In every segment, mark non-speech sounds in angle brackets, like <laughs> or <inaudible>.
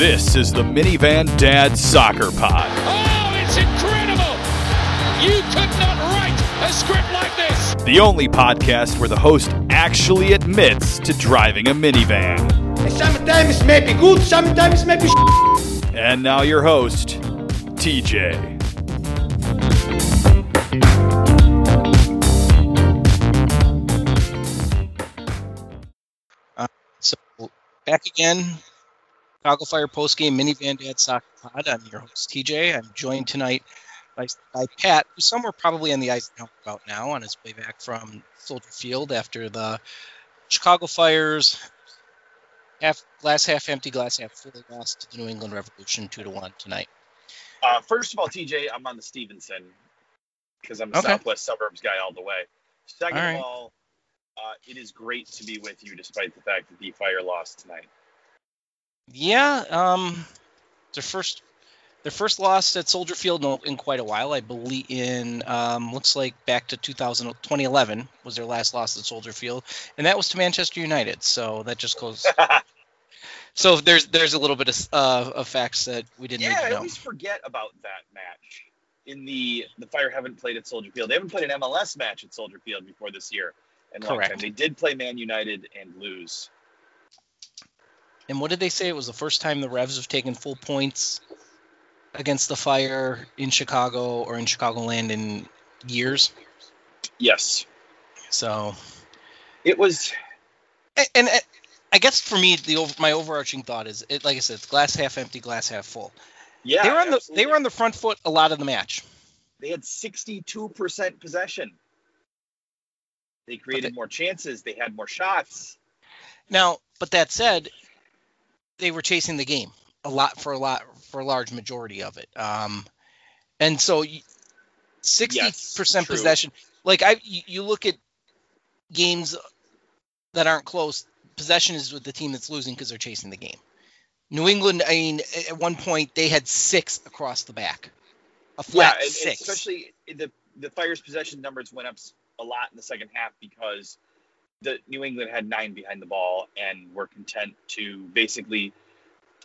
This is the Minivan Dad Soccer Pod. Oh, it's incredible! You could not write a script like this! The only podcast where the host actually admits to driving a minivan. Sometimes it may be good, sometimes it may be And now your host, TJ. Uh, so back again, Chicago Fire postgame minivan dad soccer pod. I'm your host TJ. I'm joined tonight by, by Pat, who's somewhere probably on the ice about now on his way back from Soldier Field after the Chicago Fire's half glass half empty, glass half full lost to the New England Revolution two to one tonight. Uh, first of all, TJ, I'm on the Stevenson because I'm a Okay. Southwest suburbs guy all the way. Second All right. of all, uh, it is great to be with you despite the fact that the Fire lost tonight. Yeah, um, their first their first loss at Soldier Field in, in quite a while. I believe in um, looks like back to 2000, 2011 was their last loss at Soldier Field, and that was to Manchester United. So that just goes. <laughs> so there's there's a little bit of, uh, of facts that we didn't yeah, I always forget about that match. In the the Fire haven't played at Soldier Field. They haven't played an MLS match at Soldier Field before this year. And Correct. They did play Man United and lose. And what did they say? It was the first time the Revs have taken full points against the Fire in Chicago or in Chicagoland in years. Yes, So it was. and, and uh, I guess for me, the my overarching thought is, it, like I said, it's glass half empty, glass half full. Yeah, they were on the they were on the front foot a lot of the match. They had 62% possession. They created they- more chances. They had more shots. Now, but that said, they were chasing the game a lot for a lot for a large majority of it. Um, and so sixty percent true. possession. Like I, you, look at games that aren't close. Possession is with the team that's losing because they're chasing the game. New England, I mean, at one point they had six across the back, a flat and six. especially the the Fire's possession numbers went up a lot in the second half because the New England had nine behind the ball and were content to basically.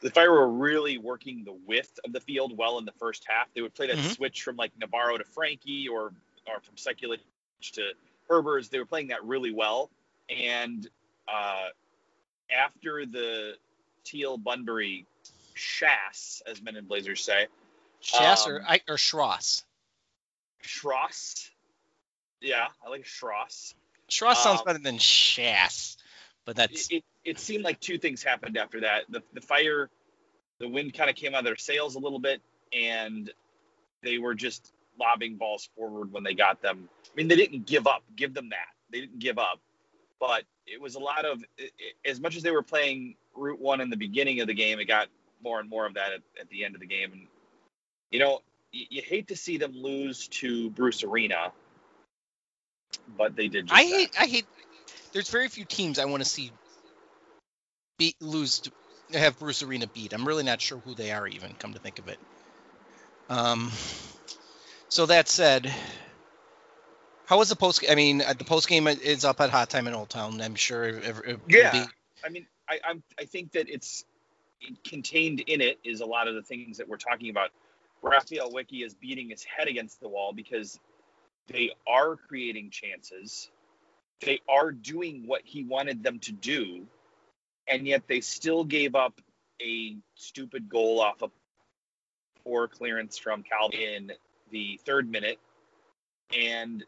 The Fire were really working the width of the field well in the first half. They would play that Mhm. switch from like Navarro to Frankie or or from Sekulic to Herbers. They were playing that really well. And uh, after the Teal Bunbury Shass, as men in Blazers say, Shass or um, I or Schross. Schross. Yeah, I like Schross. Sounds um, better than Shass, but that's It, it, seemed like two things happened after that. The, the fire, the wind kind of came out of their sails a little bit, and they were just lobbing balls forward when they got them. I mean, they didn't give up. Give them that. They didn't give up. But it was a lot of, as much as they were playing Route 1 in the beginning of the game, it got more and more of that at, at the end of the game. And, you know, you, you hate to see them lose to Bruce Arena, but they did just I that. hate I hate there's very few teams I want to see beat lose to have Bruce Arena beat. I'm really not sure who they are even come to think of it. Um so that said, how was the post I mean uh, the post game is up at Hot Time in Old Town. I'm sure it, it, Yeah. be I mean, I I'm, I think that it's contained in it is a lot of the things that we're talking about. Raphael Wicky is beating his head against the wall because they are creating chances. They are doing what he wanted them to do, and yet they still gave up a stupid goal off a poor clearance from Calvin in the third minute. And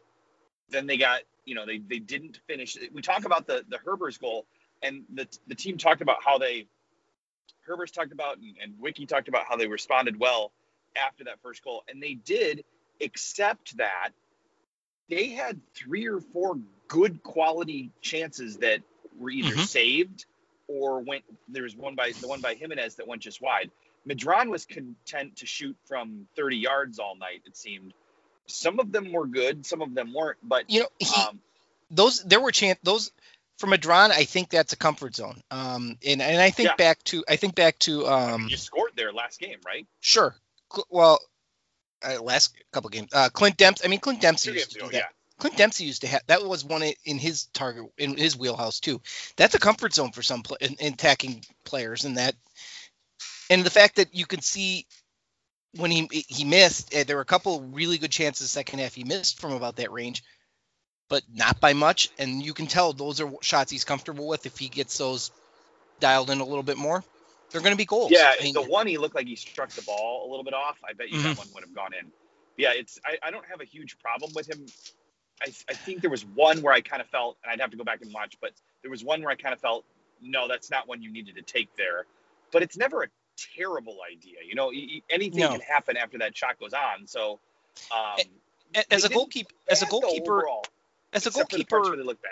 then they got, you know, they, they didn't finish. We talk about the, the Herbers goal and the the team talked about how they Herbers talked about and, and Wicky talked about how they responded well after that first goal, and they did, except that they had three or four good quality chances that were either Mhm. saved or went. There was one by the one by Giménez that went just wide. Medrán was content to shoot from 30 yards all night. It seemed. Some of them were good, some of them weren't. But you know he, um, those there were chance those for Medrán I think that's a comfort zone. Um and and I think Yeah. back to I think back to um you scored there last game, right? Sure. Well, uh, last couple games, uh, Clint Dempsey. I mean, Clint Dempsey used to do ago, that. Clint Dempsey used to have that was one in his target in his wheelhouse too. That's a comfort zone for some pla in, in attacking players, and that and the fact that you can see when he he missed, uh, there were a couple really good chances second half he missed from about that range, but not by much. And you can tell those are shots he's comfortable with. If he gets those dialed in a little bit more, they're going to be goals. Yeah, I mean, the one he looked like he struck the ball a little bit off. I bet you Mm-hmm. that one would have gone in. Yeah, it's I, I don't have a huge problem with him. I, I think there was one where I kind of felt, and I'd have to go back and watch, but there was one where I kind of felt, no, that's not one you needed to take there. But it's never a terrible idea. You know, anything No. can happen after that shot goes on. So, um, A- as a goalkeeper, as a goalkeeper, overall, as a except for the goalkeeper, they look bad.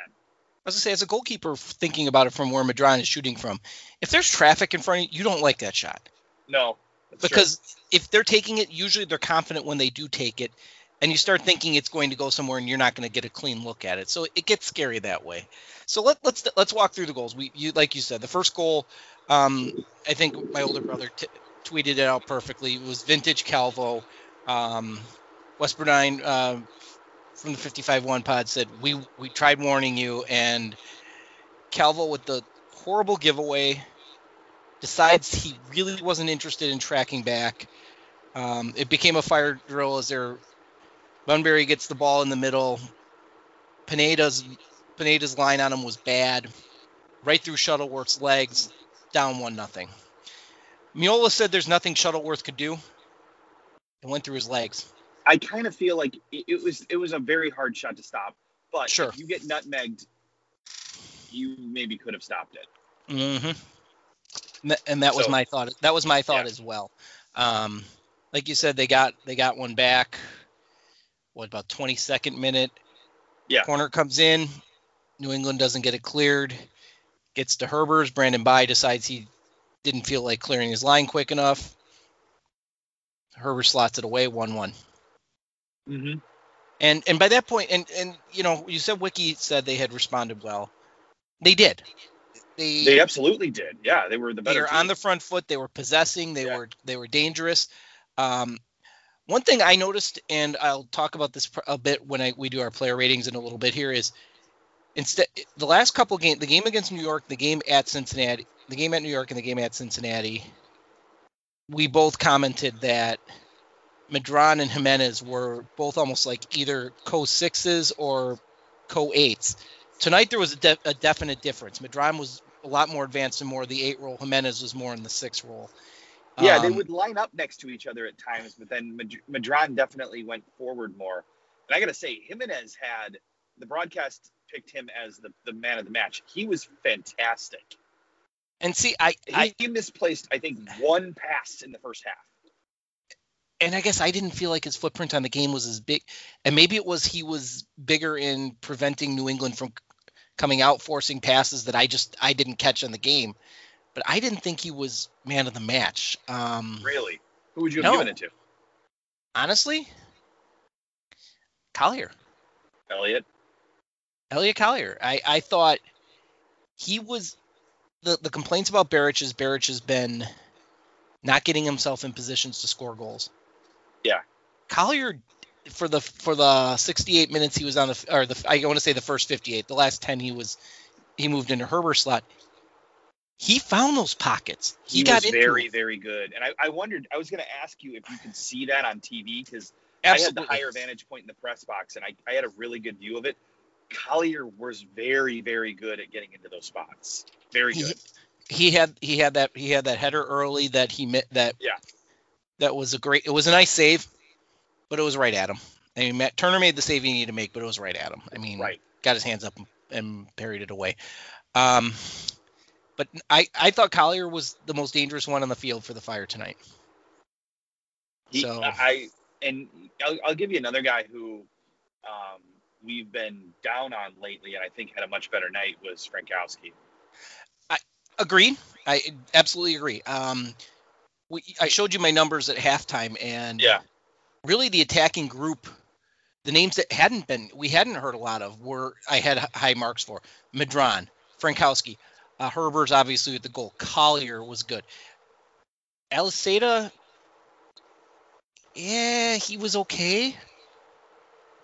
I was gonna say, as a goalkeeper, thinking about it from where Medrán is shooting from, if there's traffic in front of you, you don't like that shot No, that's true. because if they're taking it, usually they're confident when they do take it, and you start thinking it's going to go somewhere, and you're not going to get a clean look at it. So it gets scary that way. So let, let's let's walk through the goals. We you like you said, the first goal, um, I think my older brother t- tweeted it out perfectly. It was vintage Calvo. Um, West Bernine uh, from the 55-1 pod said we we tried warning you, and Calvo with the horrible giveaway decides he really wasn't interested in tracking back. Um, it became a fire drill as their Bunbury gets the ball in the middle. Pineda's Pineda's line on him was bad, right through Shuttleworth's legs, down one nothing. Meola said there's nothing Shuttleworth could do, and went through his legs. I kind of feel like it, it was it was a very hard shot to stop. But Sure. if you get nutmegged, you maybe could have stopped it. Mm-hmm. And that, was So- my thought. That was my thought Yeah. as well. Um, like you said, they got they got one back. What about 22nd minute? Yeah. Corner comes in. New England doesn't get it cleared. Gets to Herbers. Brandon Bye decides he didn't feel like clearing his line quick enough. Herbers slots it away, one-one. Mm-hmm. And and by that point, and and you know, you said Wicky said they had responded well. They did. They They absolutely did. Yeah, they were the better. they better. were on the front foot. They were possessing. They Yeah. were they were dangerous. Um, one thing I noticed, and I'll talk about this a bit when I we do our player ratings in a little bit here, is instead the last couple games, the game against New York, the game at Cincinnati, the game at New York, and the game at Cincinnati, we both commented that Medrán and Giménez were both almost like either co sixes or co eights. Tonight there was a, de- a definite difference. Medrán was a lot more advanced and more of the eight role. Giménez was more in the six role. Yeah, they Um, would line up next to each other at times, but then Mad- Medrán definitely went forward more. And I got to say, Giménez had the broadcast picked him as the, the man of the match. He was fantastic. And see, I, He, I he misplaced, I think, one pass in the first half. And I guess I didn't feel like his footprint on the game was as big, and maybe it was he was bigger in preventing New England from coming out, forcing passes that I just I didn't catch on the game. But I didn't think he was man of the match. Um, Really? Who would you have No. given it to? honestly, Collier. Elliot? Elliot Collier. I, I thought he was the the complaints about Beric is Beric has been not getting himself in positions to score goals. Yeah. Collier for the for the 68 minutes he was on the or the I want to say the first 58. The last 10 he was he moved into Herbers slot. He found those pockets. He, He, got was very, it. very good. And I, I wondered, I was going to ask you if you could see that on TV because I had the higher vantage point in the press box and I, I had a really good view of it. Collier was very, very good at getting into those spots. Very He- good. he had he had that he had that header early that he met that Yeah. That was a great it was a nice save but it was right at him. I mean Matt turner made the save he needed to make but it was right at him. I mean Right. got his hands up and parried it away. Um but i i thought collier was the most dangerous one on the field for the fire tonight. He, So- I and I'll, I'll give you another guy who um, we've been down on lately, and I think had a much better night was Frankowski. I agreed. I absolutely agree. Um we, i showed you my numbers at halftime and Yeah, really the attacking group the names that hadn't been we hadn't heard a lot of were i had high marks for. Medrán frankowski uh, herbers obviously with the goal. Collier was good. Aliseda, yeah he was okay.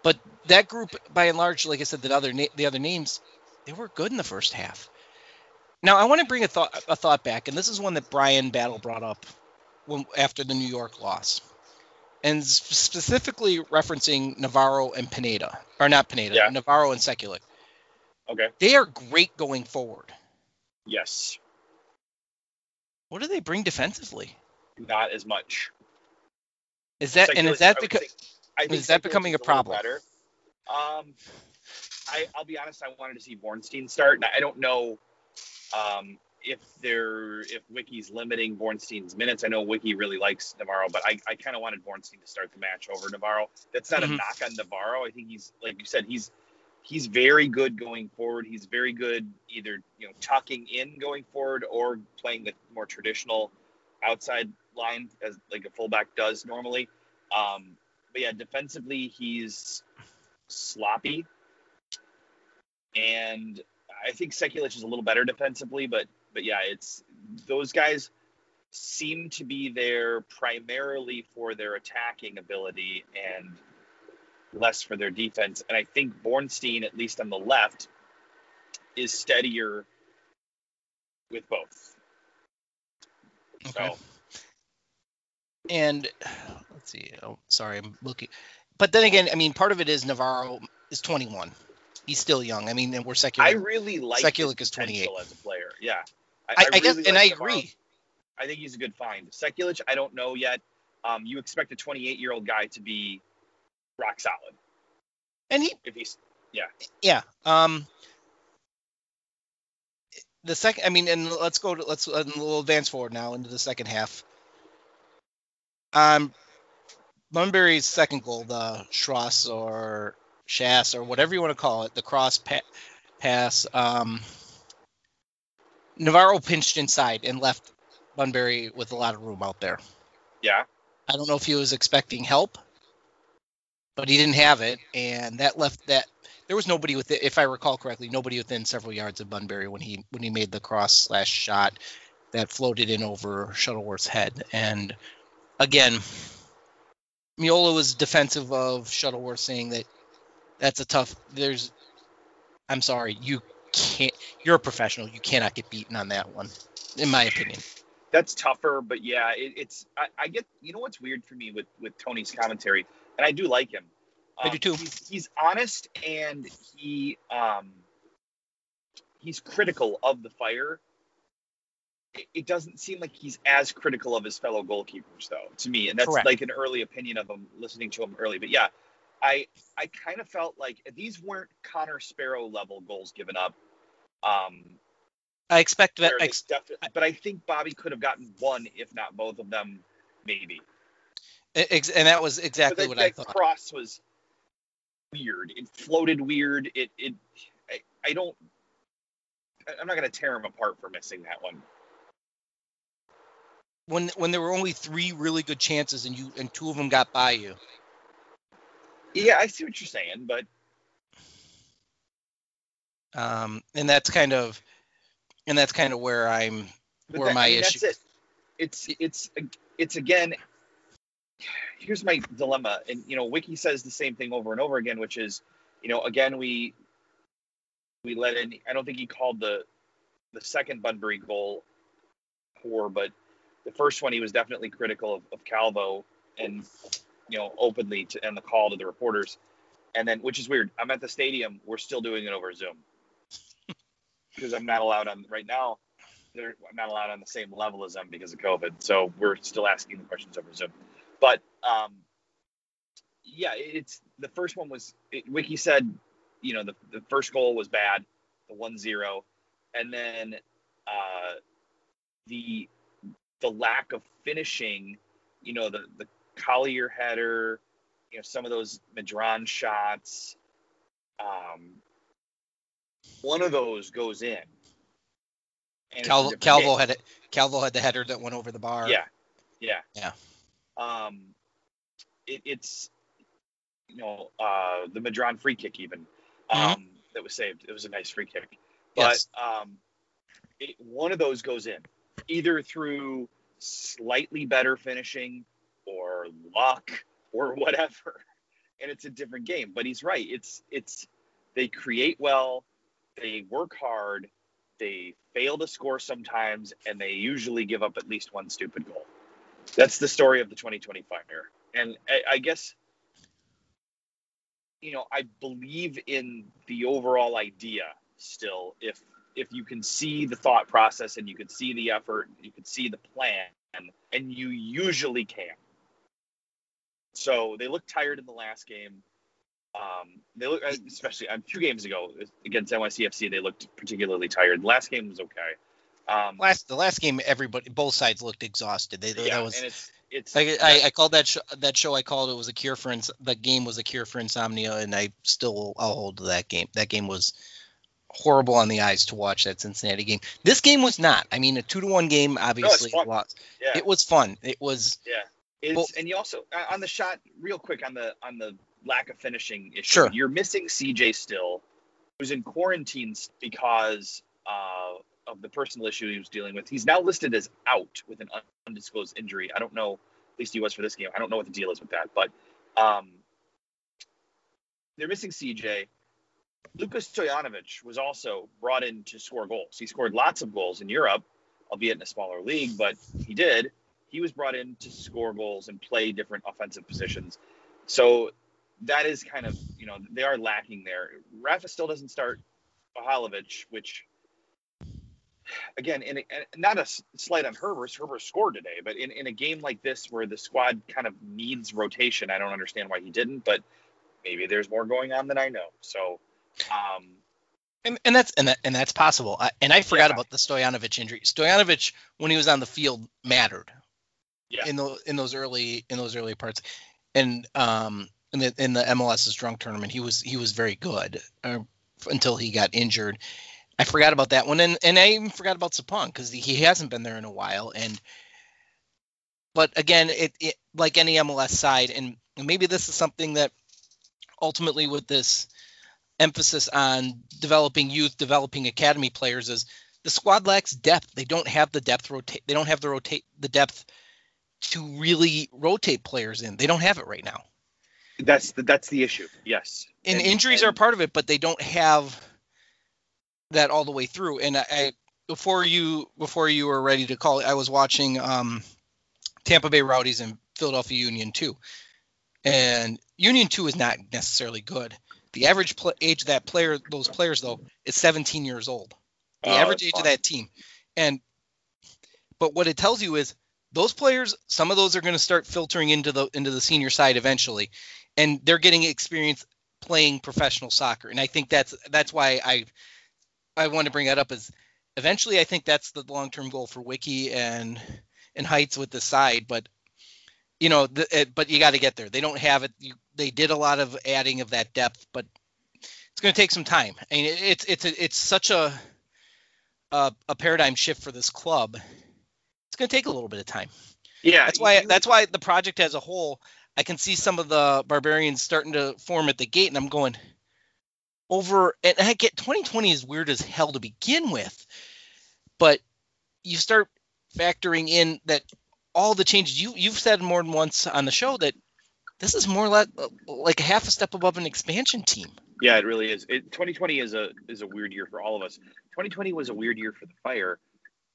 But that group by and large like i said the other na- the other names they were good in the first half. Now i want to bring a thought a thought back and this is one that brian battle brought up when, after the New York loss, and specifically referencing Navarro and Pineda, or not Pineda, Yeah. Navarro and Sekulic. Okay. They are great going forward. Yes. What do they bring defensively? Not as much. Is that and is that because think- I think is that becoming is a problem? Better. Um, I, I'll be honest. I wanted to see Bornstein start. and I don't know um, if they're if Wicky's limiting Bornstein's minutes. I know Wicky really likes Navarro, but I, I kind of wanted Bornstein to start the match over Navarro. That's not Mhm. a knock on Navarro. I think he's like you said. He's he's very good going forward. He's very good either you know tucking in going forward or playing the more traditional outside line as like a fullback does normally. Um, but yeah, defensively he's sloppy, and I think Sekulic is a little better defensively. But but yeah, it's those guys seem to be there primarily for their attacking ability and less for their defense. And I think Bornstein, at least on the left, is steadier with both. Okay. So and let's see. Oh, sorry, I'm looking. But then again, I mean, part of it is Navarro is 21. He's still young. I mean, and we're secular. I really like Sekulic his is 28. potential as a player. Yeah, I, I guess, really and I like agree. I think he's a good find. Sekulic, I don't know yet. Um, you expect a 28 year old guy to be rock solid And he, if he's yeah. Um, the second, I mean, and let's go to let's uh, we'll advance forward now into the second half. Um, Bunbury's second goal, the Schross or Shass or whatever you want to call it, the cross pa- pass. Um, Navarro pinched inside and left Bunbury with a lot of room out there. yeah. I don't know if he was expecting help, but he didn't have it, and that left that there was nobody with it. If I recall correctly, nobody within several yards of Bunbury when he when he made the cross slash shot that floated in over Shuttleworth's head. And again, Meola was defensive of Shuttleworth, saying that that's a tough. There's, I'm sorry, you can't. You're a professional. You cannot get beaten on that one, in my opinion. that's tougher, but yeah, it, it's I, I get you know what's weird for me with with Tony's commentary, and I do like him. I do too. He's, he's honest and he um he's critical of the fire. It, it doesn't seem like he's as critical of his fellow goalkeepers though, to me, and that's Correct. like an early opinion of him listening to him early. But yeah, I I kind of felt like these weren't Connor Sparrow level goals given up. Um, I expect that. Ex- but I think Bobby could have gotten one, if not both of them, maybe. ex- and that was exactly that, what I that thought. cross was weird. It floated weird. It it I, I don't. I'm not gonna tear him apart for missing that one. when when there were only three really good chances and you and two of them got by you. Yeah, I see what you're saying, but Um, and that's kind of and that's kind of where I'm where that- my I mean, issue. That's it. It's it's it's again. Here's my dilemma, and you know, Wicky says the same thing over and over again, which is, you know, again we we let in. I don't think he called the the second Bunbury goal poor, but the first one he was definitely critical of, of Calvo and you know openly to and the call to the reporters, and then which is weird. I'm at the stadium. We're still doing it over Zoom because I'm not allowed on right now they're not allowed on the same level as them because of COVID. So we're still asking the questions over Zoom. But um, yeah, it's the first one was it, Wicky said, you know, the, the first goal was bad, the one zero, and then uh, the the lack of finishing, you know, the the Collier header, you know, some of those Medrán shots. Um, one of those goes in. A Calvo, had it. Calvo had the header that went over the bar. Yeah, yeah, Yeah. Um, it, it's you know uh, the Medrán free kick even um, that was saved. It was a nice free kick, but Yes. um, it, one of those goes in either through slightly better finishing or luck or <laughs> whatever, and it's a different game. But he's right. It's it's they create well, they work hard, they fail to score sometimes, and they usually give up at least one stupid goal. That's the story of the 2020 fire, and I, I guess you know I believe in the overall idea still. If if you can see the thought process and you can see the effort, you can see the plan, and you usually can. So they looked tired in the last game. Um, they look especially um, two games ago against NYCFC. They looked particularly tired. The last game was okay. Um, last the last game, everybody both sides looked exhausted. They, yeah, that was and it's it's I, I, I called that show, that show I called it was a cure for ins- the game was a cure for insomnia, and I still I'll hold to that game. That game was horrible on the eyes to watch. That Cincinnati game. This game was not. I mean, a two to one game obviously fun. lost. yeah. It was fun. It was Yeah. It's Well- and you also uh, on the shot real quick on the on the lack of finishing issue. Sure. You're missing CJ still, who's in quarantine because uh, of the personal issue he was dealing with. He's now listed as out with an undisclosed injury. I don't know. At least he was for this game. I don't know what the deal is with that, but um, they're missing CJ. Lucas Stojanovic was also brought in to score goals. He scored lots of goals in Europe, albeit in a smaller league, but he did he was brought in to score goals and play different offensive positions. So that is kind of, you know, they are lacking there. Rafa still doesn't start Pahalovic, which, again, in a, not a slight on Herbers. Herbers scored today, but in, in a game like this where the squad kind of needs rotation, I don't understand why he didn't, but maybe there's more going on than I know. So, um, and, and that's and that and that's possible. I, and I forgot Yeah. about the Stojanovic injury. Stojanovic, when he was on the field, mattered. Yeah. In those in those early in those early parts, and um in the in the MLS's drunk tournament, he was he was very good uh, until he got injured. I forgot about that one, and and I even forgot about Sapong because he hasn't been there in a while. And but again, it, it like any MLS side, and maybe this is something that ultimately with this emphasis on developing youth, developing academy players is the squad lacks depth. They don't have the depth rotate. They don't have the rotate the depth to really rotate players in. They don't have it right now. That's the, that's the issue. Yes. And, And- injuries and- are part of it, but they don't have that all the way through. And I, I before you before you were ready to call, I was watching um, Tampa Bay Rowdies and Philadelphia Union two, and Union two is not necessarily good. The average pl- age of that player, those players though, is 17 years old. The Oh, average age fine. of that team, and but what it tells you is those players, some of those are going to start filtering into the into the senior side eventually, and they're getting experience playing professional soccer. And I think that's that's why I I want to bring that up is eventually I think that's the long term goal for Wicky and and Heitz with the side, but you know, the, it, but you got to get there. They don't have it. You, they did a lot of adding of that depth, but it's going to take some time. I mean, it, it's it's a, it's such a, a a paradigm shift for this club. It's going to take a little bit of time. Yeah. That's why that's why the project as a whole, I can see some of the barbarians starting to form at the gate, and I'm going over. And I get 2020 is weird as hell to begin with, but you start factoring in that all the changes you you've said more than once on the show that this is more like like a half a step above an expansion team. Yeah, it really is. It, 2020 is a is a weird year for all of us. 2020 was a weird year for the fire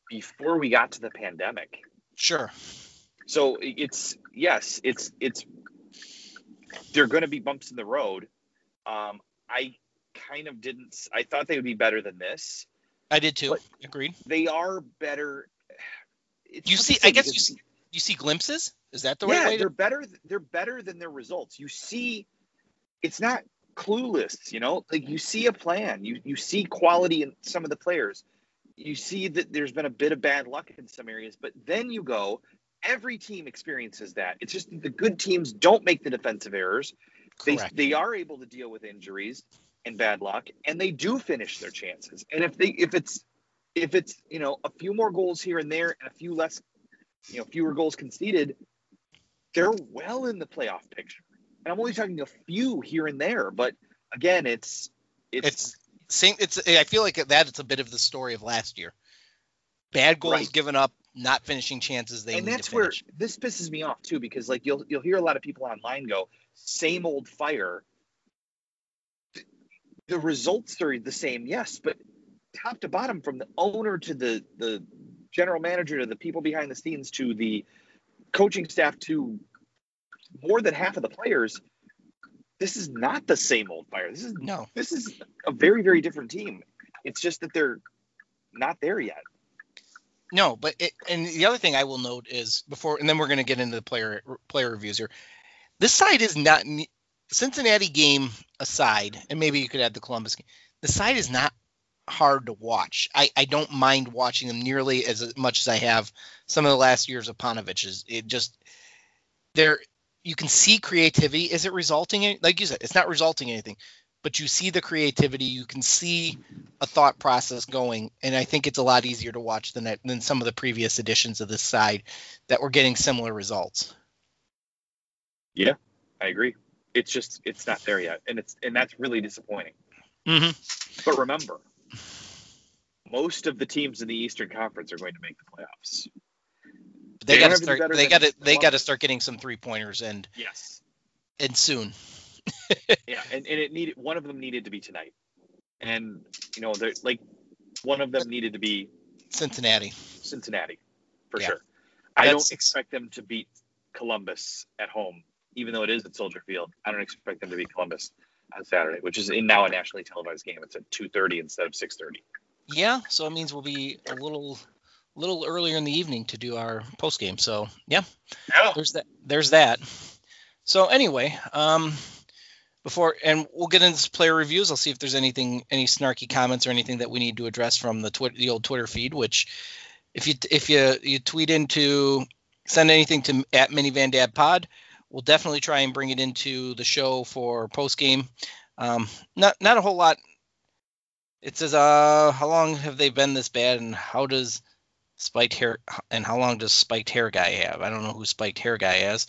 before we got to the pandemic. Sure. So it's yes, it's it's they're going to be bumps in the road. Um, I kind of didn't. I thought they would be better than this. I did too. Agreed. They are better. It's You see, I guess you see, you see glimpses. Is that the yeah, right way? they're To, better. They're better than their results. You see, it's not clueless. You know, like you see a plan. You you see quality in some of the players. You see that there's been a bit of bad luck in some areas, but then you go. Every team experiences that. It's just that the good teams don't make the defensive errors. They correct. they are able to deal with injuries and bad luck, and they do finish their chances. And if they if it's if it's you know a few more goals here and there and a few less, you know, fewer goals conceded, they're well in the playoff picture. And I'm only talking a few here and there, but again, it's it's, It's same. It's. I feel like that. It's a bit of the story of last year. Bad goals Right. given up, not finishing chances they and that's where this pisses me off too, because like you'll you'll hear a lot of people online go, same old fire. The, the results are the same, yes, but top to bottom, from the owner to the the general manager to the people behind the scenes to the coaching staff to more than half of the players, this is not the same old fire. This is No. this is a very very different team. It's just that they're not there yet. No, but it, and the other thing I will note is before, and then we're going to get into the player player reviews here. This side is not Cincinnati game aside, and maybe you could add the Columbus game. The side is not hard to watch. I, I don't mind watching them nearly as much as I have some of the last years of Paunovic's. It just there you can see creativity. Is it resulting in like you said, it's not resulting in anything, but you see the creativity, you can see a thought process going, and I think it's a lot easier to watch than that, than some of the previous editions of this side that were getting similar results. Yeah, I agree. It's just it's not there yet, and it's and that's really disappointing. Mm-hmm. But remember, most of the teams in the Eastern Conference are going to make the playoffs. They They got to have to be start. They got to. They got to start getting some three pointers and Yes. and soon. <laughs> Yeah, and, and it needed one of them needed to be tonight, and you know, they're like one of them needed to be Cincinnati. Cincinnati for Yeah. sure. I That's- don't expect them to beat Columbus at home, even though it is at Soldier Field. I don't expect them to beat Columbus on Saturday, which is in now a nationally televised game. It's at 2:30 instead of 6:30. Yeah, so it means we'll be a little little earlier in the evening to do our post game. So yeah, Yeah. there's that. There's that. So anyway, um, before and we'll get into player reviews. I'll see if there's anything, any snarky comments or anything that we need to address from the Twitter, the old Twitter feed. Which, if you if you you tweet into send anything to at minivan dad pod, we'll definitely try and bring it into the show for post game. Um, not not a whole lot. It says, uh, how long have they been this bad, and how does spiked hair and how long does spiked hair guy have? I don't know who spiked hair guy is.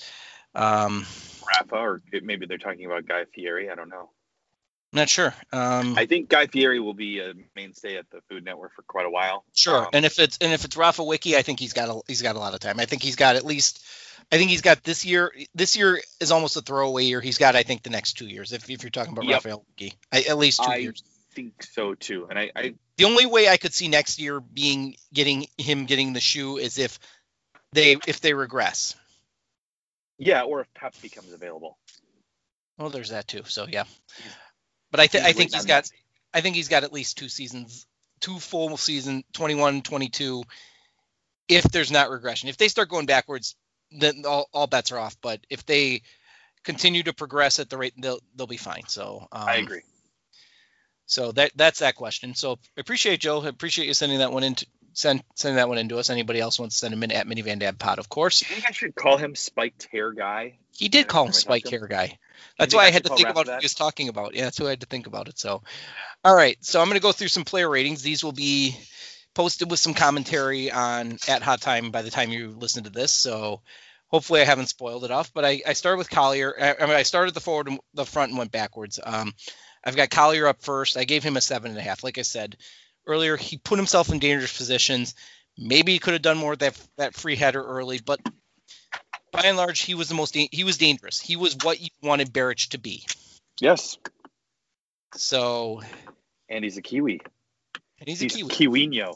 Um, Rafa, or maybe they're talking about Guy Fieri. I don't know. not sure. Um, I think Guy Fieri will be a mainstay at the Food Network for quite a while. sure. Um, and if it's and if it's Rafa Wicky, I think he's got a he's got a lot of time. I think he's got at least. I think he's got this year. This year is almost a throwaway year. He's got, I think, the next two years. If, if you're talking about Yep. Rafael Wicky, I, at least two I years. I think so too. And I, I The only way I could see next year being getting him getting the shoe is if they if they regress. Yeah, or if Pep becomes available. Well, there's that too. So yeah, but I think I He's think he's got. I think he's got at least two seasons, two full season, 21, 22. If there's not regression, if they start going backwards, then all, all bets are off. But if they continue to progress at the rate, they'll they'll be fine. So um, I agree. So that that's that question. So appreciate Joe. Appreciate you sending that one in. To, send sending that one in to us. Anybody else wants to send him in at Minivan Dad Pod, of course. You think I should call him spiked hair guy? He did call him time I talk Spike him? Hair Guy. That's why I I had to think about what he was talking about. Yeah, that's why I had to think about it. So, all right. So I'm going to go through some player ratings. These will be posted with some commentary on at Hot Time by the time you listen to this. So hopefully I haven't spoiled it off. But I, I started with Collier. I, I mean, I started the forward and the front and went backwards. Um, I've got Collier up first. I gave him a seven and a half. Like I said earlier, he put himself in dangerous positions. Maybe he could have done more of that that free header early, but by and large, he was the most he was dangerous. He was what you wanted Beric to be. Yes. So And he's a Kiwi. and he's a Kiwi. Kiwino.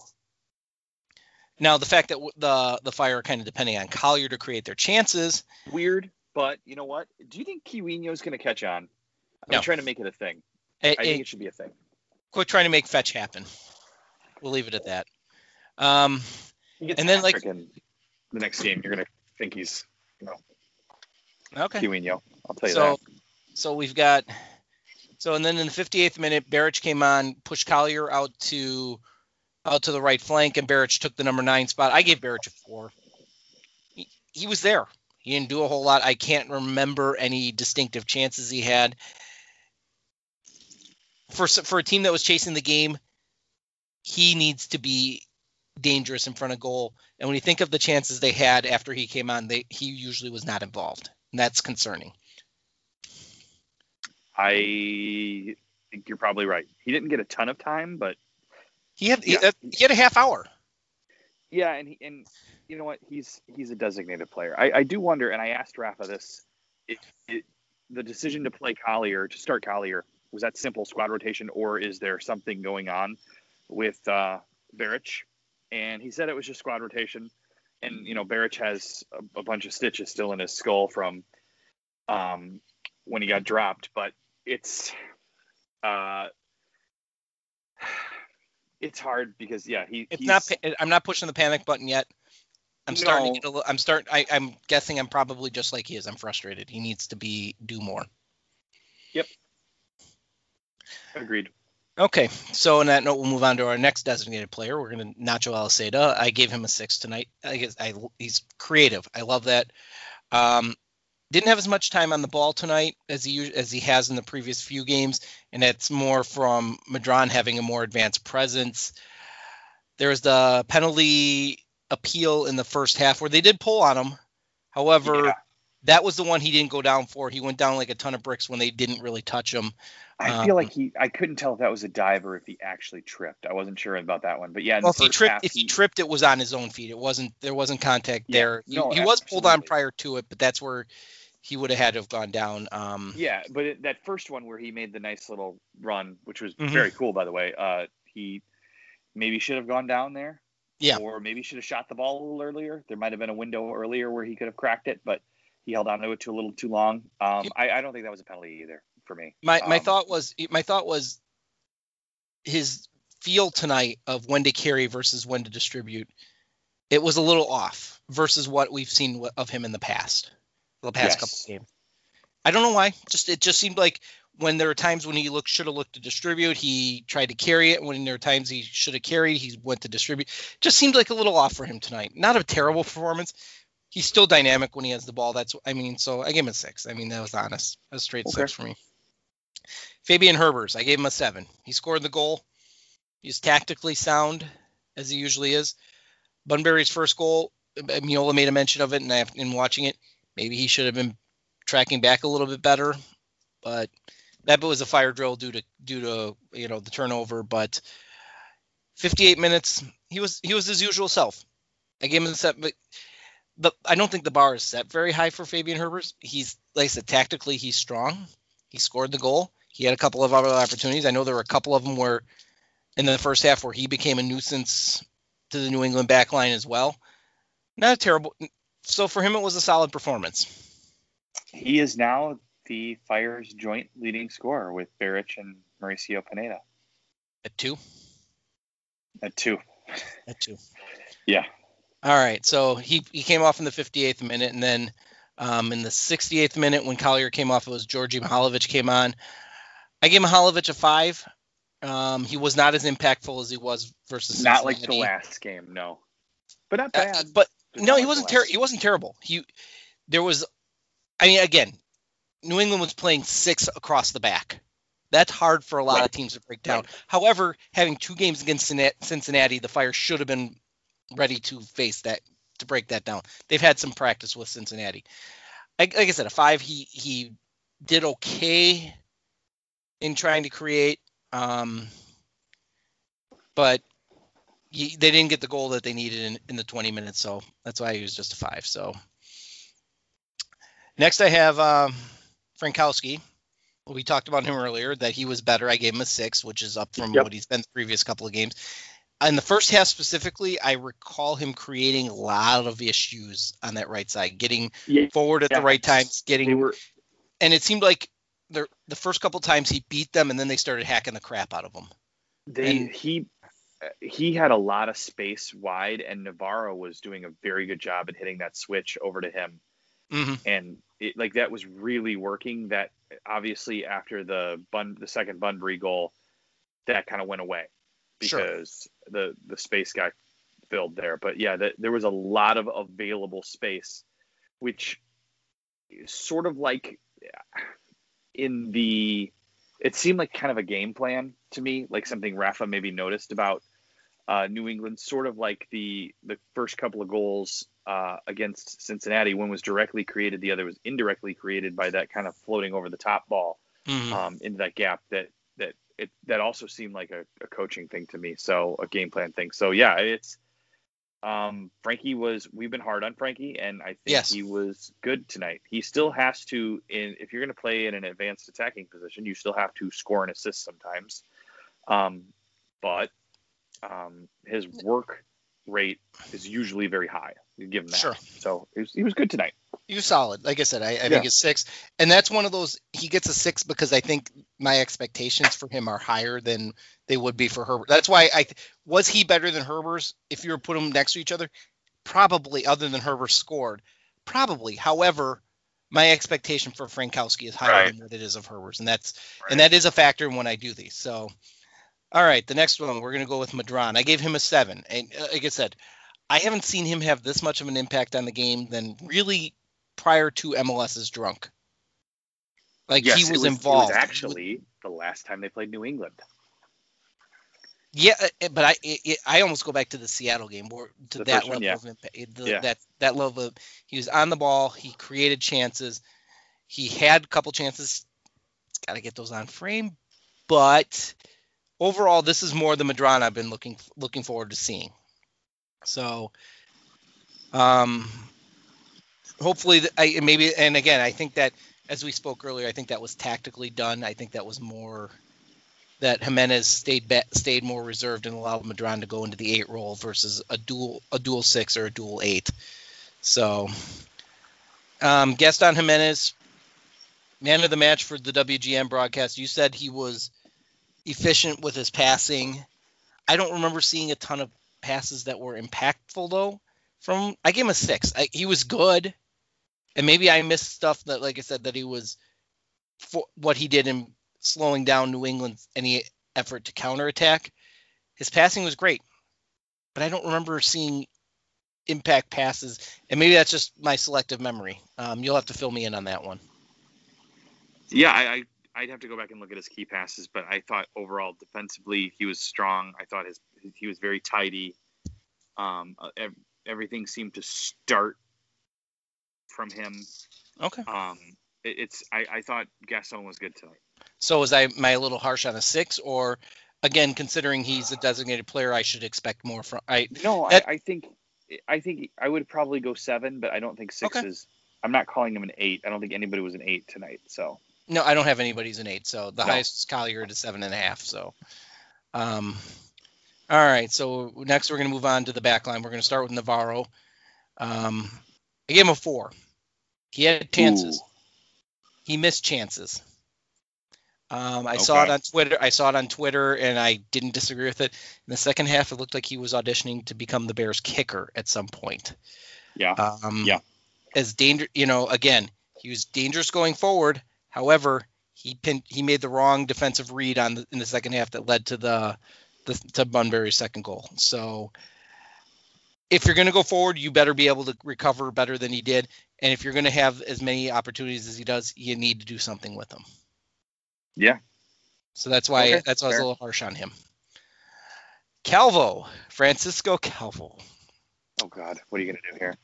Now the fact that the the Fire are kind of depending on Collier to create their chances. Weird, but you know what? Do you think Kiwino is going to catch on? I'm No. trying to make it a thing. I think it should be a thing. quit trying to make fetch happen. We'll leave it at that. Um, And then, like- the next game, you're going to think he's, you know, okay. I'll tell you So, that. so we've got, so and then in the 58th minute, Beric came on, pushed Collier out to, out to the right flank, and Beric took the number nine spot. I gave Beric a four. He, he was there. He didn't do a whole lot. I can't remember any distinctive chances he had. For for a team that was chasing the game, he needs to be dangerous in front of goal. And when you think of the chances they had after he came on, they he usually was not involved. And that's concerning. I think you're probably right. He didn't get a ton of time, but He had he, Yeah. had- he had a half hour. yeah, and he, and you know what? He's he's a designated player. I, I do wonder, and I asked Rafa this: it, it, the decision to play Collier to start Collier was that simple squad rotation, or is there something going on with uh, Beric? And he said it was just squad rotation. and you know Beric has a, a bunch of stitches still in his skull from um, when he got dropped, but it's uh, <sighs> it's hard because yeah, he It's he's, not. I'm not pushing the panic button yet. I'm starting to get a little. I'm start. I, I'm guessing I'm probably just like he is. I'm frustrated. He needs to be do more. Yep. Agreed. Okay, so on that note, we'll move on to our next designated player. We're going to Nacho Aliseda. I gave him a six tonight. I guess I, he's creative. I love that. Um, didn't have as much time on the ball tonight as he as he has in the previous few games, and that's more from Medrán having a more advanced presence. There's the penalty appeal in the first half where they did pull on him. However, Yeah. that was the one he didn't go down for. He went down like a ton of bricks when they didn't really touch him. I feel Um, like he. I couldn't tell if that was a dive or if he actually tripped. I wasn't sure about that one, but yeah. Well, if he tripped, half, if he tripped, it was on his own feet. It wasn't. There wasn't contact Yeah, there. He, no, he was pulled on prior to it, but that's where he would have had to have gone down. Um, Yeah, but it, that first one where he made the nice little run, which was Mhm. very cool, by the way. Uh, he maybe should have gone down there. Yeah. Or maybe should have shot the ball a little earlier. There might have been a window earlier where he could have cracked it, but he held on to it too a little too long. Um. I, I don't think that was a penalty either for me. my my Um, thought was my thought was his feel tonight of when to carry versus when to distribute. It was a little off versus what we've seen of him in the past, the past Yes. couple of games. I don't know why. Just it just seemed like when there were times when he looked should have looked to distribute, he tried to carry it. When there were times he should have carried, he went to distribute. Just seemed like a little off for him tonight. Not a terrible performance. He's still dynamic when he has the ball. That's I mean, so I gave him a six. I mean, that was honest. That was a straight Okay. six for me. Fabian Herbers, I gave him a seven. He scored the goal. He's tactically sound, as he usually is. Bunbury's first goal, uh, Meola made a mention of it, and I, in watching it, maybe he should have been tracking back a little bit better. But that was a fire drill due to due to you know the turnover. But 58 minutes, he was he was his usual self. I gave him a set, but I don't think the bar is set very high for Fabian Herbers. He's like I said, tactically he's strong. He scored the goal. He had a couple of other opportunities. I know there were a couple of them where in the first half where he became a nuisance to the New England back line as well. Not a terrible. So for him, it was a solid performance. He is now the Fire's joint leading scorer with Beric and Mauricio Pineda At two. at two. At two. Yeah. All right. So he he came off in the 58th minute, and then um, in the 68th minute when Collier came off, it was Georgi Mihailovic came on. I gave Mihailovic a five. Um, he was not as impactful as he was versus Not like the last game, no. But not Uh, bad. but Just no, he wasn't the ter- he wasn't terrible. He there was I mean again, New England was playing six across the back. That's hard for a lot of teams to break down. However, having two games against Cincinnati, the Fire should have been ready to face that to break that down. They've had some practice with Cincinnati. Like, like I said, a five. He he did okay in trying to create, um, but he, they didn't get the goal that they needed in, in the 20 minutes. So that's why he was just a five. So next I have um, Frankowski. We talked about him earlier that he was better. I gave him a six, which is up from Yep. what he's been the previous couple of games. In the first half specifically, I recall him creating a lot of issues on that right side, getting Yeah, forward at the right times, getting were and it seemed like the the first couple times he beat them and then they started hacking the crap out of him. they And- he he had a lot of space wide and Navarro was doing a very good job at hitting that switch over to him. Hmm and it, like that was really working that obviously after the bun the second bunbury goal that kind of went away Sure. because the the space got filled there but yeah that there was a lot of available space which is sort of like in the it seemed like kind of a game plan to me like something rafa maybe noticed about uh, New England, sort of like the the first couple of goals uh, against Cincinnati, one was directly created, the other was indirectly created by that kind of floating over the top ball hmm um, into that gap. That that it that also seemed like a, a coaching thing to me, so a game plan thing. So yeah, it's um, Frankie was. We've been hard on Frankie, and I think Yes. he was good tonight. He still has to, in if you're going to play in an advanced attacking position, you still have to score and assist sometimes. Um, but um, his work rate is usually very high. You give him that. Sure. So he was, he was good tonight. He was solid. Like I said, I, I Yeah. think it's six, and that's one of those. He gets a six because I think my expectations for him are higher than they would be for Herbers. That's why I was he better than Herbers if you were put them next to each other. Probably, other than Herbers scored, probably. However, my expectation for Frankowski is higher Right. than what it is of Herbers, and that's and that is a factor when I do these. So, all right, the next one we're gonna go with Medrán. I gave him a seven, and uh, like I said, I haven't seen him have this much of an impact on the game than really prior to MLS's drunk. Like yes, he was, it involved. actually the last time they played New England. yeah, uh, but I it, it- I almost go back to the Seattle game or to The that first one, level yeah. of impact. it- the- Yeah. That that level of he was on the ball. He created chances. He had a couple chances. Got to get those on frame, but overall, this is more the Medrán I've been looking looking forward to seeing. So, um, hopefully, I maybe and again, I think that as we spoke earlier, I think that was tactically done. I think that was more that Giménez stayed ba- stayed more reserved and allowed Medrán to go into the eight role versus a dual a dual six or a dual eight. So, um, on Giménez, man of the match for the WGN broadcast. You said he was efficient with his passing. I don't remember seeing a ton of passes that were impactful though. From I gave him a six. I, he was good, and maybe I missed stuff that, like I said, that he was for what he did in slowing down New England's any effort to counterattack. His passing was great, but I don't remember seeing impact passes, and maybe that's just my selective memory. Um, you'll have to fill me in on that one. Yeah, I, I I'd have to go back and look at his key passes, but I thought overall defensively he was strong. I thought his he was very tidy. Um, uh, ev- everything seemed to start from him. Okay. Um, it, it's I, I thought Gaston was good tonight. So was I my little harsh on a six, or again, considering he's a designated player, I should expect more from? I No, That- I, I think I think I would probably go seven, but I don't think six Okay. is. I'm not calling him an eight. I don't think anybody was an eight tonight. So no, I don't have anybody's an eight, so the No. highest is Collier at a seven and a half. So, um, all right. So next we're gonna move on to the back line. We're gonna start with Navarro. Um, I gave him a four. He had chances. Ooh. He missed chances. Um, I saw it on Twitter. I saw it on Twitter, and I didn't disagree with it. In the second half, it looked like he was auditioning to become the Bears' kicker at some point. yeah, Um, Yeah. As danger, you know, again, he was dangerous going forward. However, he pinned, he made the wrong defensive read on the, in the second half that led to the, the to Bunbury's second goal. So, if you're going to go forward, you better be able to recover better than he did. And if you're going to have as many opportunities as he does, you need to do something with them. yeah. So that's why Okay, that's why I was a little harsh on him. Calvo, Francisco Calvo, Oh God, what are you gonna do here?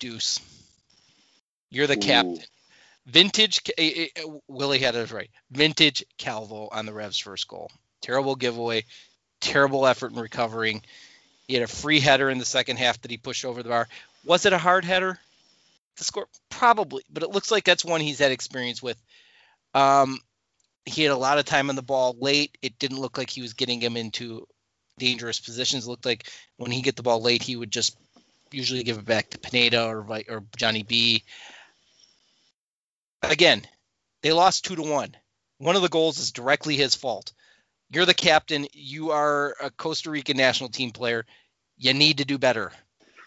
Deuce. You're the Ooh. captain. Vintage eh, eh, Willie had it right. Vintage Calvo on the Revs' first goal. Terrible giveaway. Terrible effort in recovering. He had a free header in the second half that he pushed over the bar. Was it a hard header to score? Probably, but it looks like that's one he's had experience with. Um, he had a lot of time on the ball late. It didn't look like he was getting him into dangerous positions. It looked like when he get the ball late, he would just usually give it back to Pineda or or Johnny B. Again, they lost two to one. One of the goals is directly his fault. You're the captain. You are a Costa Rican national team player. You need to do better.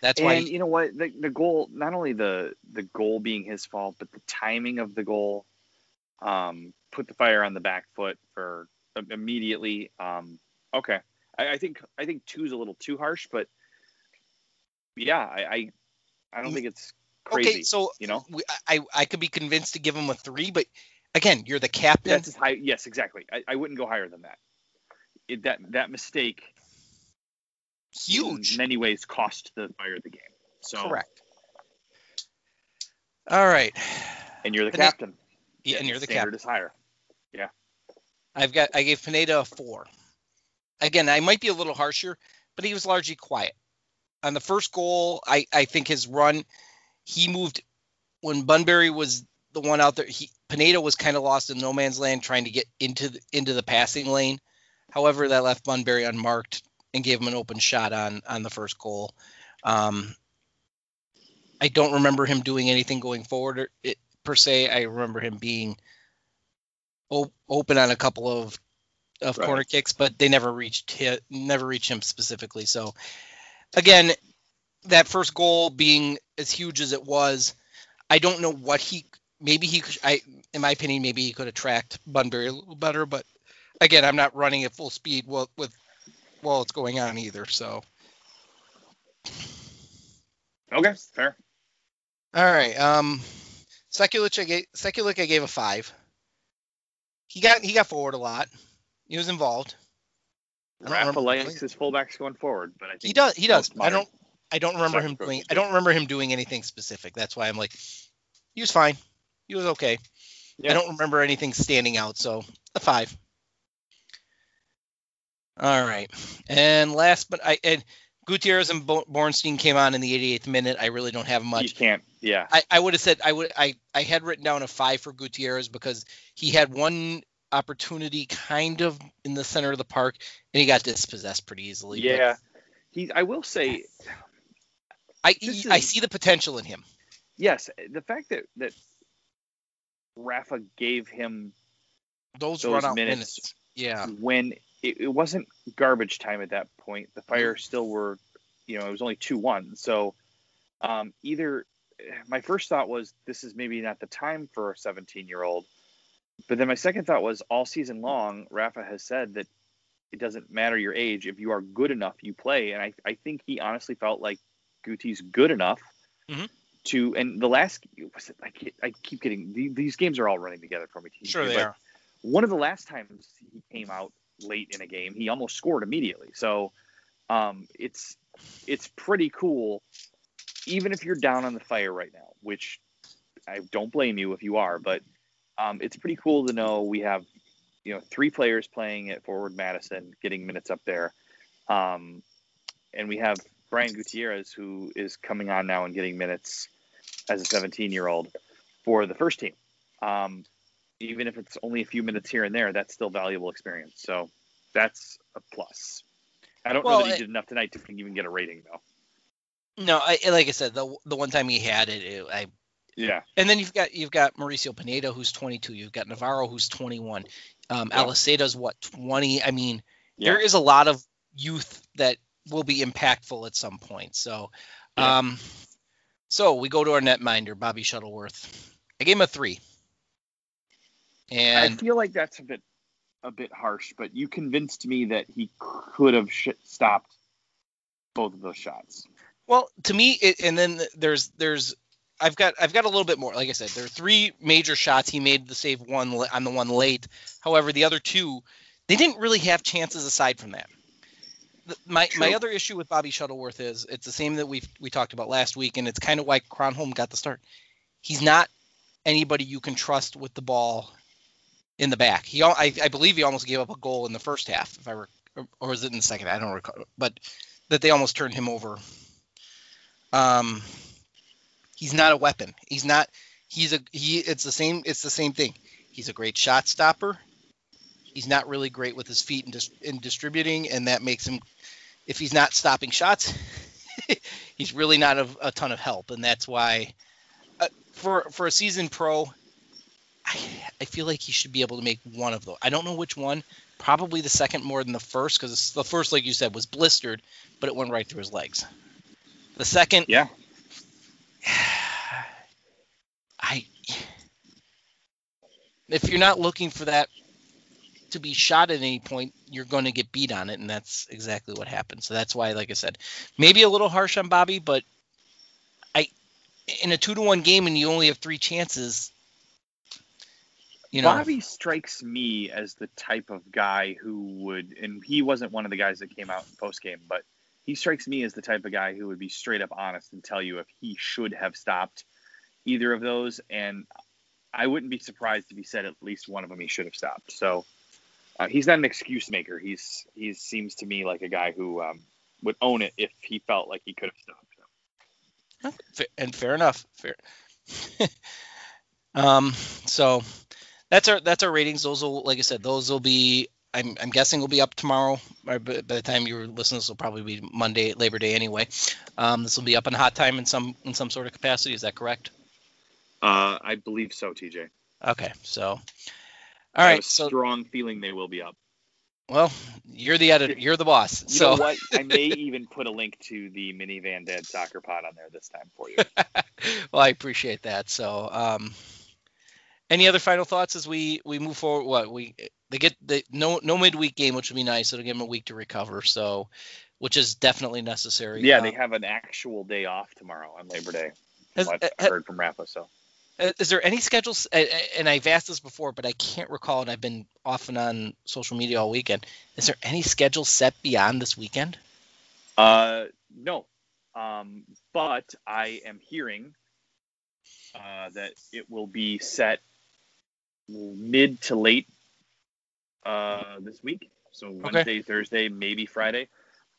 That's why. and you know what? The, the goal, not only the the goal being his fault, but the timing of the goal, um, put the fire on the back foot for um, immediately. Um, okay, I, I think I think two is a little too harsh, but yeah, I I, I don't think it's crazy. okay, so you know? I I could be convinced to give him a three, but again, you're the captain. That's high. Yes, exactly. I, I wouldn't go higher than that. It, that that mistake, huge. in many ways, cost the fire the game. So Correct. All right. and you're the captain. Yeah, and you're the standard captain. is higher. Yeah. I've got I gave Pineda a four. Again, I might be a little harsher, but he was largely quiet. On the first goal, I, I think his run, he moved when Bunbury was the one out there. He Pineda was kind of lost in no man's land trying to get into the, into the passing lane. However, that left Bunbury unmarked and gave him an open shot on on the first goal. Um, I don't remember him doing anything going forward or- it, per se. I remember him being op- open on a couple of of Right. corner kicks, but they never reached hit, never reached him specifically. So again, that first goal being as huge as it was, I don't know what he maybe he could- I in my opinion maybe he could attract tracked Bunbury a little better, but again, I'm not running at full speed while with while it's going on either. So Okay, fair. all right, um, Sekulic I gave Sekulic I gave a five. He got he got forward a lot. He was involved. I don't Rafa remember- likes his fullbacks going forward, but I think He does. He does. I don't. I don't remember him doing. I do. don't remember him doing anything specific. That's why I'm like, he was fine. He was okay. Yeah. I don't remember anything standing out. So a five. All right. And last, but I and Gutierrez and Bo- Bornstein came on in the 88th minute. I really don't have much. You can't. Yeah. I, I would have said I would I I had written down a five for Gutierrez because he had one opportunity kind of in the center of the park and he got dispossessed pretty easily. but Yeah. He. I will say I This I see the potential in him. yes. The fact that that Rafa gave him Those, Those minutes. minutes. Yeah. when it, it wasn't garbage time at that point. The Fire still were, you know, it was only two one. So um, either my first thought was this is maybe not the time for a 17 year old, but then my second thought was all season long, Rafa has said that it doesn't matter your age. If you are good enough, you play. And I, I think he honestly felt like Guti's good enough Mhm. to. And the last was it, I, ke- I keep getting the- these games are all running together for me. Sure they are. one of the last times he came out late in a game, he almost scored immediately. So um, it's it's pretty cool, even if you're down on the fire right now, which I don't blame you if you are, but um, it's pretty cool to know we have you know three players playing at forward Madison, getting minutes up there, um, and we have Brian Gutierrez who is coming on now and getting minutes as a 17 year old for the first team. Um, even if it's only a few minutes here and there, that's still valuable experience. So that's a plus. I don't Well, know that he did enough tonight to even get a rating though. No, I like I said, the the one time he had it, it I Yeah. and then you've got you've got Mauricio Pineda who's 22, you've got Navarro who's 21, um, Yeah. Aliseda's what 20. I mean, Yeah. there is a lot of youth that will be impactful at some point. So, Yeah. um, so we go to our netminder, Bobby Shuttleworth. I gave him a three, I feel like that's a bit a bit harsh, but you convinced me that he could have sh- stopped both of those shots. Well, to me, it, and then there's there's I've got I've got a little bit more. Like I said, there are three major shots. He made the save one la- on the one late. However, the other two, they didn't really have chances aside from that. My my other issue with Bobby Shuttleworth is it's the same that we we talked about last week, and it's kind of why Kronholm got the start. He's not anybody you can trust with the ball in the back. He I, I believe he almost gave up a goal in the first half, if I were, or, or was it in the second? I don't recall, but that they almost turned him over um he's not a weapon he's not he's a he it's the same it's the same thing he's a great shot stopper he's not really great with his feet in, dis- in distributing and that makes him if he's not stopping shots <laughs> he's really not a, a ton of help. And that's why uh, for for a season pro I, I feel like he should be able to make one of those. I don't know which one. Probably the second more than the first because the first like you said was blistered but it went right through his legs. The second Yeah. <sighs> I if you're not looking for that to be shot at any point, you're going to get beat on it, and that's exactly what happened. So that's why, like I said, maybe a little harsh on Bobby, but I in a two to one game and you only have three chances, you know, Bobby strikes me as the type of guy who would, and he wasn't one of the guys that came out in post game, but he strikes me as the type of guy who would be straight up honest and tell you if he should have stopped either of those. And I wouldn't be surprised if he said at least one of them he should have stopped. So uh, he's not an excuse maker. He's he seems to me like a guy who um, would own it if he felt like he could have stopped. Fa- and fair enough. Fair. <laughs> um. So that's our that's our ratings. Those will, like I said, those will be. I'm, I'm guessing will be up tomorrow. Or by by the time you listen, this will probably be Monday, Labor Day anyway. Um, this will be up in hot time in some in some sort of capacity. Is that correct? Uh, I believe so, TJ. Okay, so all I have a So strong feeling they will be up. well, you're the editor. You're the boss. You so know what? I may <laughs> even put a link to the minivan dad soccer pod on there this time for you. <laughs> well, I appreciate that. So, um, any other final thoughts as we we move forward? What we they get the no no midweek game, which would be nice. It'll give them a week to recover. So, which is definitely necessary. Yeah, Um, they have an actual day off tomorrow on Labor Day. Has- what I heard from Rafa. So Is there any schedules? uh, uh, And I've asked this before, but I can't recall, and I've been off and on social media all weekend. Is there any schedule set beyond this weekend? Uh, no. Um, but I am hearing uh, that it will be set mid to late uh, this week. So Wednesday, Thursday, maybe Friday.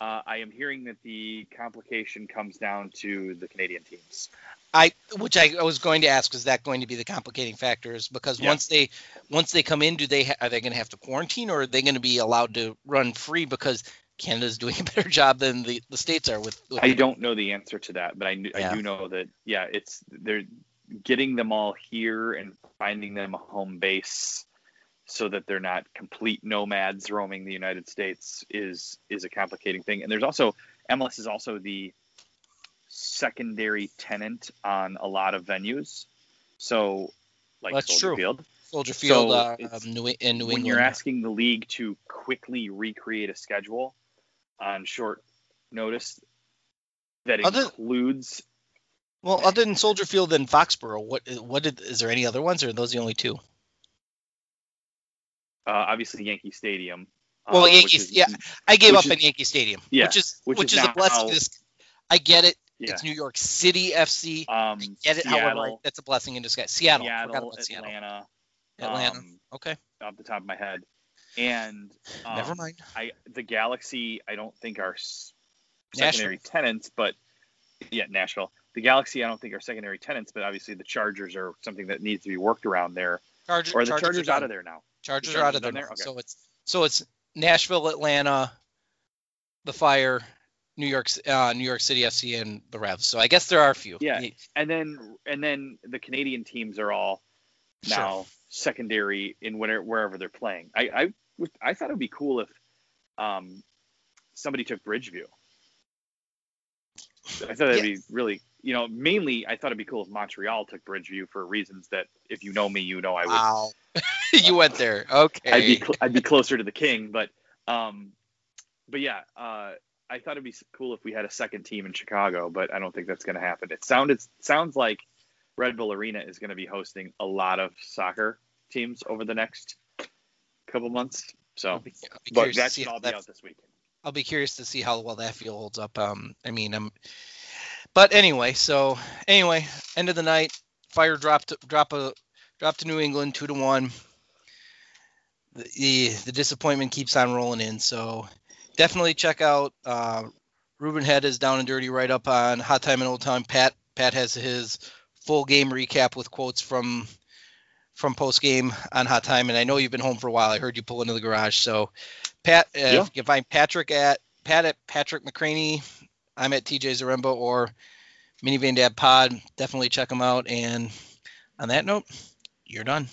Uh, I am hearing that the complication comes down to the Canadian teams. I, which I, I was going to ask, is that going to be the complicating factors? Because Yeah. once they, once they come in, do they ha- are they going to have to quarantine, or are they going to be allowed to run free because Canada's doing a better job than the, the states are with? with I don't know the answer to that, but I, Yeah. I do know that yeah, it's they're getting them all here and finding them a home base so that they're not complete nomads roaming the United States is is a complicating thing. And there's also MLS is also the secondary tenant on a lot of venues. So like That's Soldier true. Field. Soldier Field So uh, um, New, in New when England. When you're asking the league to quickly recreate a schedule on short notice that Other- includes well, other than Soldier Field and Foxborough, what what did, is there any other ones, or are those the only two? uh, obviously Yankee Stadium. Well, uh, which Yankees, is- yeah. I gave up is- in Yankee Stadium, Yeah, which is which which, is is, a blessing. This, I get it. Yeah. It's New York City FC. Um, Get it, however, I- Seattle, that's a blessing in disguise. Seattle, Seattle. Atlanta, Atlanta. um, Okay, off the top of my head, and um, never mind. I the Galaxy, I don't think are s- Nashville. secondary tenants, but yeah, Nashville. The Galaxy, I don't think are secondary tenants, but obviously the Chargers are something that needs to be worked around there. Chargers, Or are the Chargers, Chargers out of there now? Chargers The are out of there. there? Okay. So it's so it's Nashville, Atlanta, the Fire, New York, uh, New York City FC, and the Revs. So I guess there are a few. Yeah. And then and then the Canadian teams are all Sure. now secondary in whatever wherever they're playing. I I I thought it would be cool if um somebody took Bridgeview. I thought that'd be really you know mainly I thought it'd be cool if Montreal took Bridgeview for reasons that if you know me you know I would Wow. <laughs> you went there. Okay. I'd be cl- I'd be closer to the king but um but yeah uh I thought it'd be cool if we had a second team in Chicago but I don't think that's going to happen. It sounded sounds like Red Bull Arena is going to be hosting a lot of soccer teams over the next couple months. So, I'll be, I'll be but curious to see how all that out this week. I'll be curious to see how well that field holds up. Um, I mean, um, but anyway, so anyway, end of the night, fire dropped drop a drop to New England two to one. The, the the disappointment keeps on rolling in, so definitely check out uh, Ruben Head is down and dirty right up on Hot Time in Old Town. Pat Pat has his full game recap with quotes from from post game on Hot Time, and I know you've been home for a while. I heard you pull into the garage, so Pat, uh, Yeah. you can find Patrick at Pat at Patrick McCraney. I'm at TJ Zaremba or Minivan Dad Pod. Definitely check them out. And on that note, you're done.